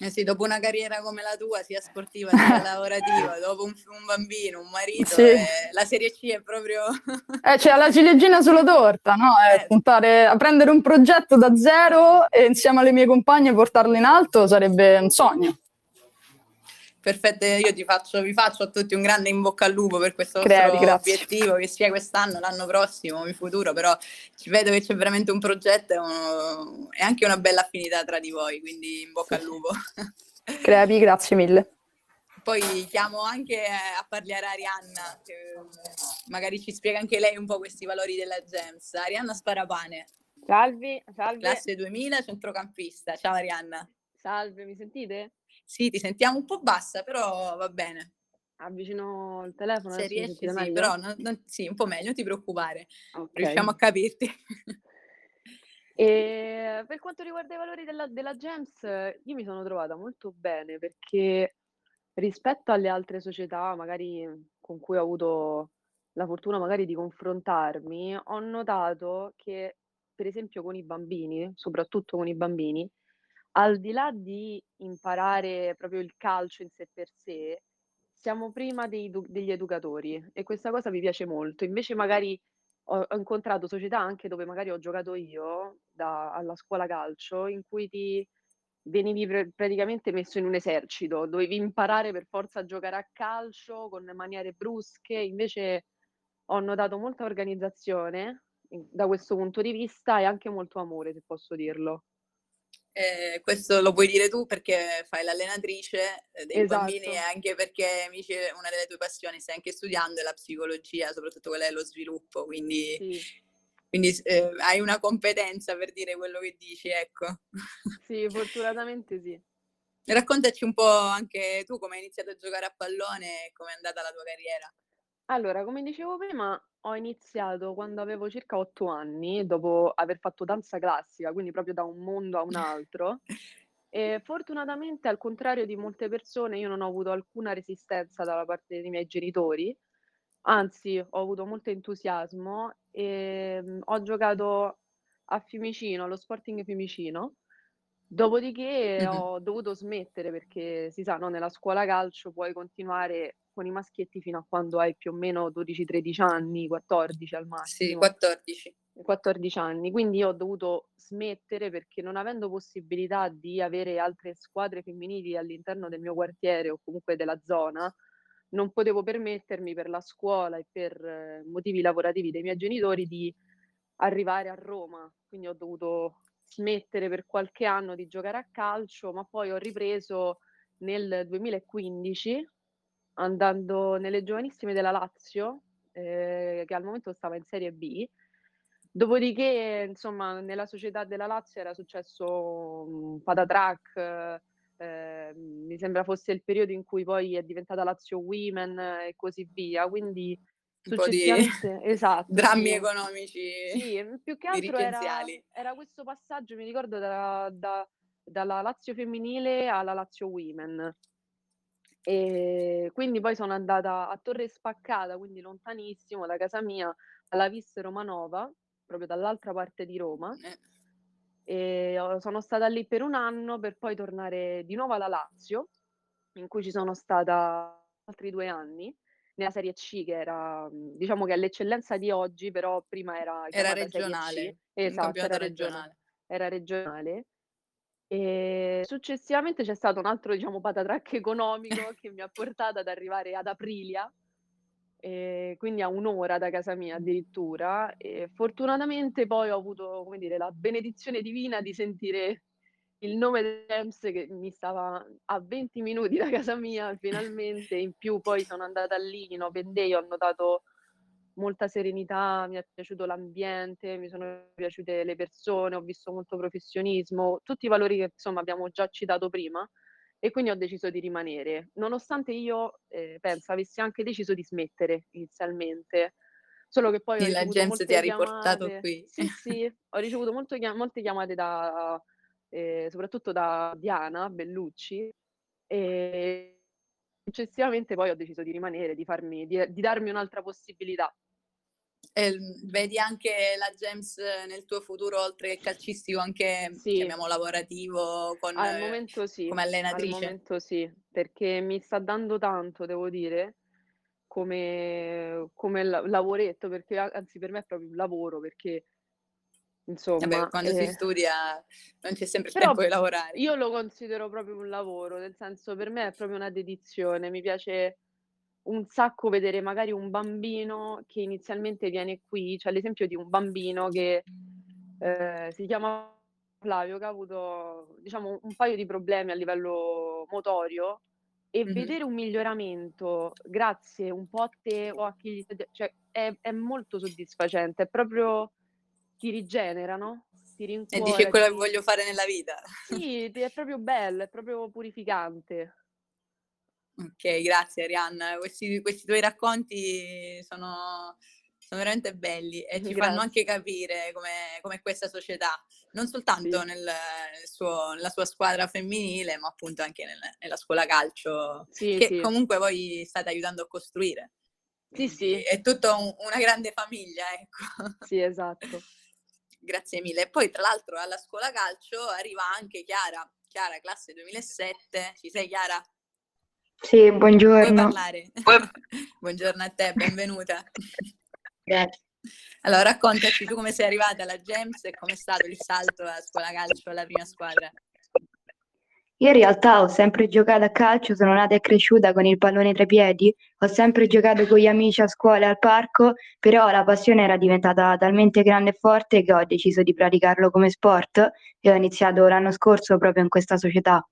A: Eh sì, dopo una carriera come la tua, sia sportiva sia lavorativa, dopo un, un bambino, un marito,
D: Sì.
A: eh, la Serie C è proprio...
D: Eh, cioè la ciliegina sulla torta, no? È
A: Eh.
D: puntare a prendere un progetto da zero e insieme alle mie compagne portarlo in alto sarebbe un sogno.
A: Perfetto, io ti faccio, vi faccio a tutti un grande in bocca al lupo per questo
D: grazie.
A: obiettivo, che sia quest'anno, l'anno prossimo, in futuro, però ci vedo che c'è veramente un progetto e, uno- e anche una bella affinità tra di voi, quindi in bocca al lupo.
D: Crepi, grazie mille.
A: Poi chiamo anche a parlare Arianna, che magari ci spiega anche lei un po' questi valori della Gems. Arianna Sparapane,
E: Salve, salve,
A: classe 2000, centrocampista. Ciao Arianna.
E: salve, mi sentite?
A: Sì, ti sentiamo un po' bassa, però va bene.
E: Avvicino il telefono,
A: Se riesci, sì, però non- non- sì, un po' meglio, non ti preoccupare,
E: Ok.
A: riusciamo a capirti.
E: E per quanto riguarda i valori della, della Gems, io mi sono trovata molto bene perché rispetto alle altre società, magari con cui ho avuto la fortuna magari di confrontarmi, ho notato che, per esempio, con i bambini, soprattutto con i bambini, al di là di imparare proprio il calcio in sé per sé, siamo prima dei degli educatori e questa cosa mi piace molto. Invece magari ho, ho incontrato società anche dove magari ho giocato io da- alla scuola calcio in cui ti venivi pre- praticamente messo in un esercito, dovevi imparare per forza a giocare a calcio con maniere brusche, invece ho notato molta organizzazione da questo punto di vista e anche molto amore, se posso dirlo.
A: Eh, questo lo puoi dire tu perché fai l'allenatrice eh, dei bambini e
E: Esatto.
A: anche perché mi dice una delle tue passioni stai anche studiando è la psicologia, soprattutto quella dello sviluppo, quindi,
E: Sì,
A: quindi, eh, hai una competenza per dire quello che dici, ecco.
E: sì, fortunatamente sì.
A: Raccontaci un po' anche tu come hai iniziato a giocare a pallone e come è andata la tua carriera.
E: Allora, come dicevo prima, ho iniziato quando avevo circa 8 anni, dopo aver fatto danza classica, quindi proprio da un mondo a un altro. E fortunatamente, al contrario di molte persone, io non ho avuto alcuna resistenza dalla parte dei miei genitori, anzi, ho avuto molto entusiasmo e mm, ho giocato a Fiumicino, allo Sporting Fiumicino. Dopodiché
A: Mhm.
E: ho dovuto smettere perché si sa, no, nella scuola calcio puoi continuare con i maschietti fino a quando hai più o meno 12-13 anni, 14 al
A: Sì,
E: massimo.
A: 14.
E: 14 anni, quindi ho dovuto smettere perché non avendo possibilità di avere altre squadre femminili all'interno del mio quartiere o comunque della zona, non potevo permettermi per la scuola e per eh, motivi lavorativi dei miei genitori di arrivare a Roma. Quindi ho dovuto smettere per qualche anno di giocare a calcio, ma poi ho ripreso nel 2015 andando nelle giovanissime della Lazio, eh, che al momento stava in Serie B. Dopodiché, insomma, nella società della Lazio era successo un patatrack, eh, eh, mi sembra fosse il periodo in cui poi è diventata Lazio Women e così via. Quindi successivamente, esatto,
A: drammi
E: sì.
A: economici
E: Sì, mm, più che altro era, era questo passaggio, mi ricordo, da- da- dalla Lazio femminile alla Lazio Women. E quindi poi sono andata a Torre Spaccata, quindi lontanissimo da casa mia, alla Vis Romanova, proprio dall'altra parte di Roma.
A: Eh.
E: E sono stata lì per un anno per poi tornare di nuovo alla Lazio, in cui ci sono stata altri due anni, nella Serie C, che era, diciamo che è l'eccellenza di oggi, però prima era
A: Era regionale,
E: Esatto, era regionale. Era regionale. E successivamente c'è stato un altro, diciamo, patatrac economico che mi ha portato ad arrivare ad Aprilia, e quindi a un'ora da casa mia addirittura. E fortunatamente poi ho avuto, come dire, la benedizione divina di sentire il nome del James che mi stava a 20 minuti da casa mia finalmente. In più poi sono andata lì in Open ho notato molta serenità, mi è piaciuto l'ambiente, mi sono piaciute le persone, ho visto molto professionismo, tutti i valori che insomma abbiamo già citato prima e quindi ho deciso di rimanere, nonostante io eh, penso avessi anche deciso di smettere inizialmente. Solo che poi
A: Sì, la gente ti ha riportato
E: chiamate.
A: qui.
E: Sì, sì, ho ricevuto molto chia- molte chiamate da, eh, soprattutto da Diana Bellucci e successivamente poi ho deciso di rimanere, di, farmi, di, di darmi un'altra possibilità.
A: E mm, vedi anche la James nel tuo futuro, oltre che calcistico, anche
E: Sì.
A: chiamiamo lavorativo con,
E: Al
A: eh,
E: momento sì,
A: come
E: al
A: allenatrice.
E: momento sì, perché mi sta dando tanto, devo dire, come, come la- lavoretto, perché anzi per me è proprio un lavoro, perché insomma...
A: Vabbè, quando si
E: eh,
A: studia non c'è sempre
E: Però
A: tempo di lavorare.
E: io lo considero proprio un lavoro, nel senso per me è proprio una dedizione, mi piace un sacco vedere magari un bambino che inizialmente viene qui, c'è l'esempio di un bambino che eh, si chiama Flavio, che ha avuto diciamo un paio di problemi a livello motorio e
A: Mhm.
E: vedere un miglioramento grazie un po' a te o a chi gli sta- cioè è, è molto soddisfacente, è proprio ti rigenera, no? Ti
A: E
E: rincuora,
A: dici è quello che
E: ti-
A: voglio fare nella vita.
E: sì, è proprio bello, è proprio purificante.
A: Ok, grazie Arianna. Questi, questi tuoi racconti sono, sono veramente belli e ci fanno
E: Grazie.
A: anche capire come, come questa società, non soltanto
E: Sì.
A: nel, nel suo- nella sua squadra femminile, ma appunto anche nel- nella scuola calcio,
E: Sì,
A: che
E: sì.
A: comunque voi state aiutando a costruire.
E: Sì, sì.
A: È tutta un- una grande famiglia, ecco.
E: Sì, esatto.
A: Grazie mille. E poi, tra l'altro, alla scuola calcio arriva anche Chiara. Chiara, classe 2007. Ci sei, Chiara?
F: Sì,
A: Puoi
F: buongiorno.
A: parlare? Buongiorno a te, benvenuta.
F: Grazie.
A: Allora, raccontaci tu come sei arrivata alla Gems e com'è stato il salto a scuola calcio alla prima squadra.
F: Io in realtà ho sempre giocato a calcio, sono nata e cresciuta con il pallone tra i piedi, ho sempre giocato con gli amici a scuola e al parco, però la passione era diventata talmente grande e forte che ho deciso di praticarlo come sport e ho iniziato l'anno scorso proprio in questa società.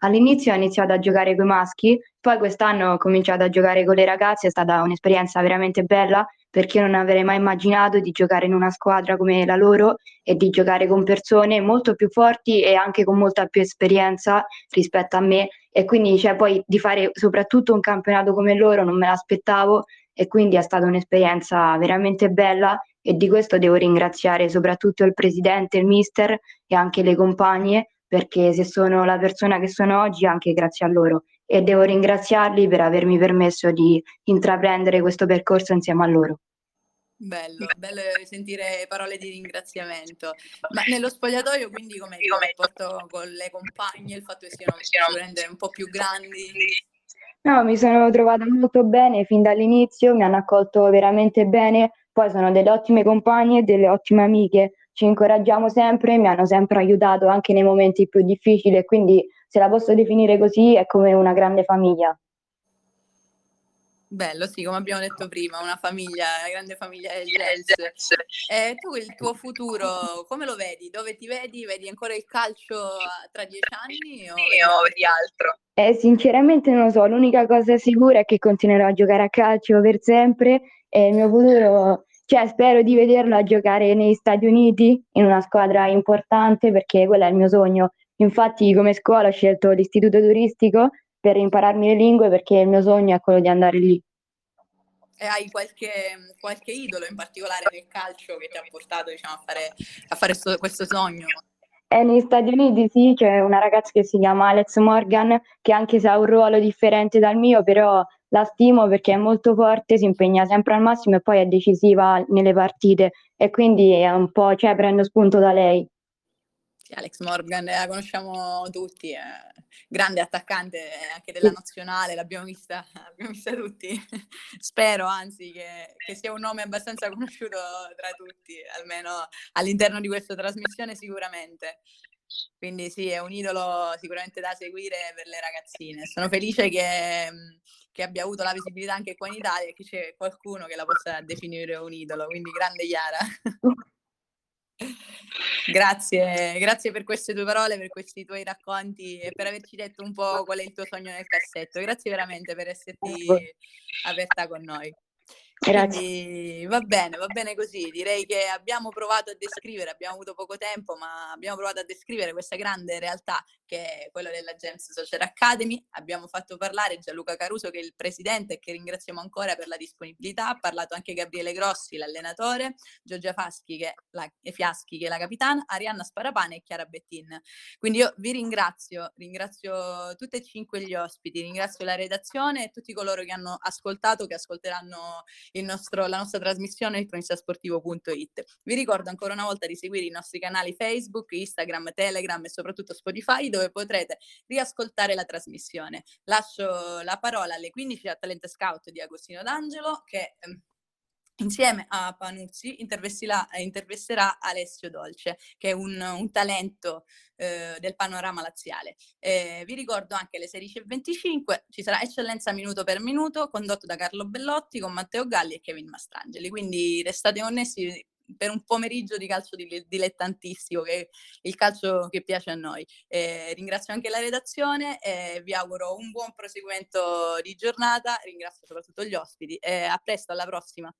F: All'inizio ho iniziato a giocare con i maschi, poi quest'anno ho cominciato a giocare con le ragazze, è stata un'esperienza veramente bella perché non avrei mai immaginato di giocare in una squadra come la loro e di giocare con persone molto più forti e anche con molta più esperienza rispetto a me. E quindi cioè, poi di fare soprattutto un campionato come loro non me l'aspettavo e quindi è stata un'esperienza veramente bella e di questo devo ringraziare soprattutto il presidente, il mister e anche le compagne perché se sono la persona che sono oggi è anche grazie a loro e devo ringraziarli per avermi permesso di intraprendere questo percorso insieme a loro.
A: Bello, bello sentire parole di ringraziamento. Ma nello spogliatoio, quindi, com'è il rapporto con le compagne, il fatto che siano sicuramente un po' più grandi?
F: No, mi sono trovata molto bene fin dall'inizio, mi hanno accolto veramente bene, poi sono delle ottime compagne e delle ottime amiche, ci incoraggiamo sempre, mi hanno sempre aiutato anche nei momenti più difficili e quindi se la posso definire così è come una grande famiglia.
A: Bello, sì, come abbiamo detto prima, una famiglia, una grande famiglia del jazz. E tu il tuo futuro come lo vedi? Dove ti vedi? Vedi ancora il calcio tra dieci anni o vedi altro?
F: Eh, sinceramente non lo so, l'unica cosa sicura è che continuerò a giocare a calcio per sempre e il mio futuro, cioè spero di vederlo a giocare negli Stati Uniti in una squadra importante perché quello è il mio sogno. Infatti come scuola ho scelto l'istituto turistico per impararmi le lingue perché il mio sogno è quello di andare lì.
A: E hai qualche, qualche idolo in particolare nel calcio che ti ha portato, diciamo, a fare, a fare sto- questo sogno?
F: E negli Stati Uniti sì, c'è una ragazza che si chiama Alex Morgan, che anche se ha un ruolo differente dal mio, però la stimo perché è molto forte, si impegna sempre al massimo e poi è decisiva nelle partite e quindi è un po', cioè prendo spunto da lei.
A: Sì, Alex Morgan la conosciamo tutti, è grande attaccante anche della nazionale, l'abbiamo vista, l'abbiamo vista tutti. Spero anzi che, che, sia un nome abbastanza conosciuto tra tutti, almeno all'interno di questa trasmissione sicuramente. Quindi sì, è un idolo sicuramente da seguire per le ragazzine. Sono felice che, che abbia avuto la visibilità anche qua in Italia e che c'è qualcuno che la possa definire un idolo. Quindi grande Chiara. Grazie, grazie per queste tue parole, per questi tuoi racconti e per averci detto un po' qual è il tuo sogno nel cassetto. Grazie veramente per esserti aperta con noi. Quindi, va bene, va bene così. Direi che abbiamo provato a descrivere, abbiamo avuto poco tempo, ma abbiamo provato a descrivere questa grande realtà che è quella della Gems Social Academy. Abbiamo fatto parlare Gianluca Caruso, che è il presidente e che ringraziamo ancora per la disponibilità. Ha parlato anche Gabriele Grossi, l'allenatore, Giorgia Faschi, che la, e Fiaschi, che è la capitana, Arianna Sparapane e Chiara Bettin. Quindi io vi ringrazio, ringrazio tutti e cinque gli ospiti, ringrazio la redazione e tutti coloro che hanno ascoltato, che ascolteranno nostro, la nostra trasmissione cronistasportivo.it. Vi ricordo ancora una volta di seguire i nostri canali Facebook, Instagram, Telegram e soprattutto Spotify dove potrete riascoltare la trasmissione. Lascio la parola alle 15 a Talent Scout di Agostino D'Angelo che ehm, insieme a Panuzzi intervisterà Alessio Dolce, che è un, un talento eh, del panorama laziale. Eh, vi ricordo anche le 16.25, ci sarà Eccellenza Minuto per Minuto, condotto da Carlo Bellotti con Matteo Galli e Kevin Mastrangeli, quindi restate connessi per un pomeriggio di calcio dilettantistico, che è il calcio che piace a noi. Eh, ringrazio anche la redazione e vi auguro un buon proseguimento di giornata, ringrazio soprattutto gli ospiti e a presto, alla prossima.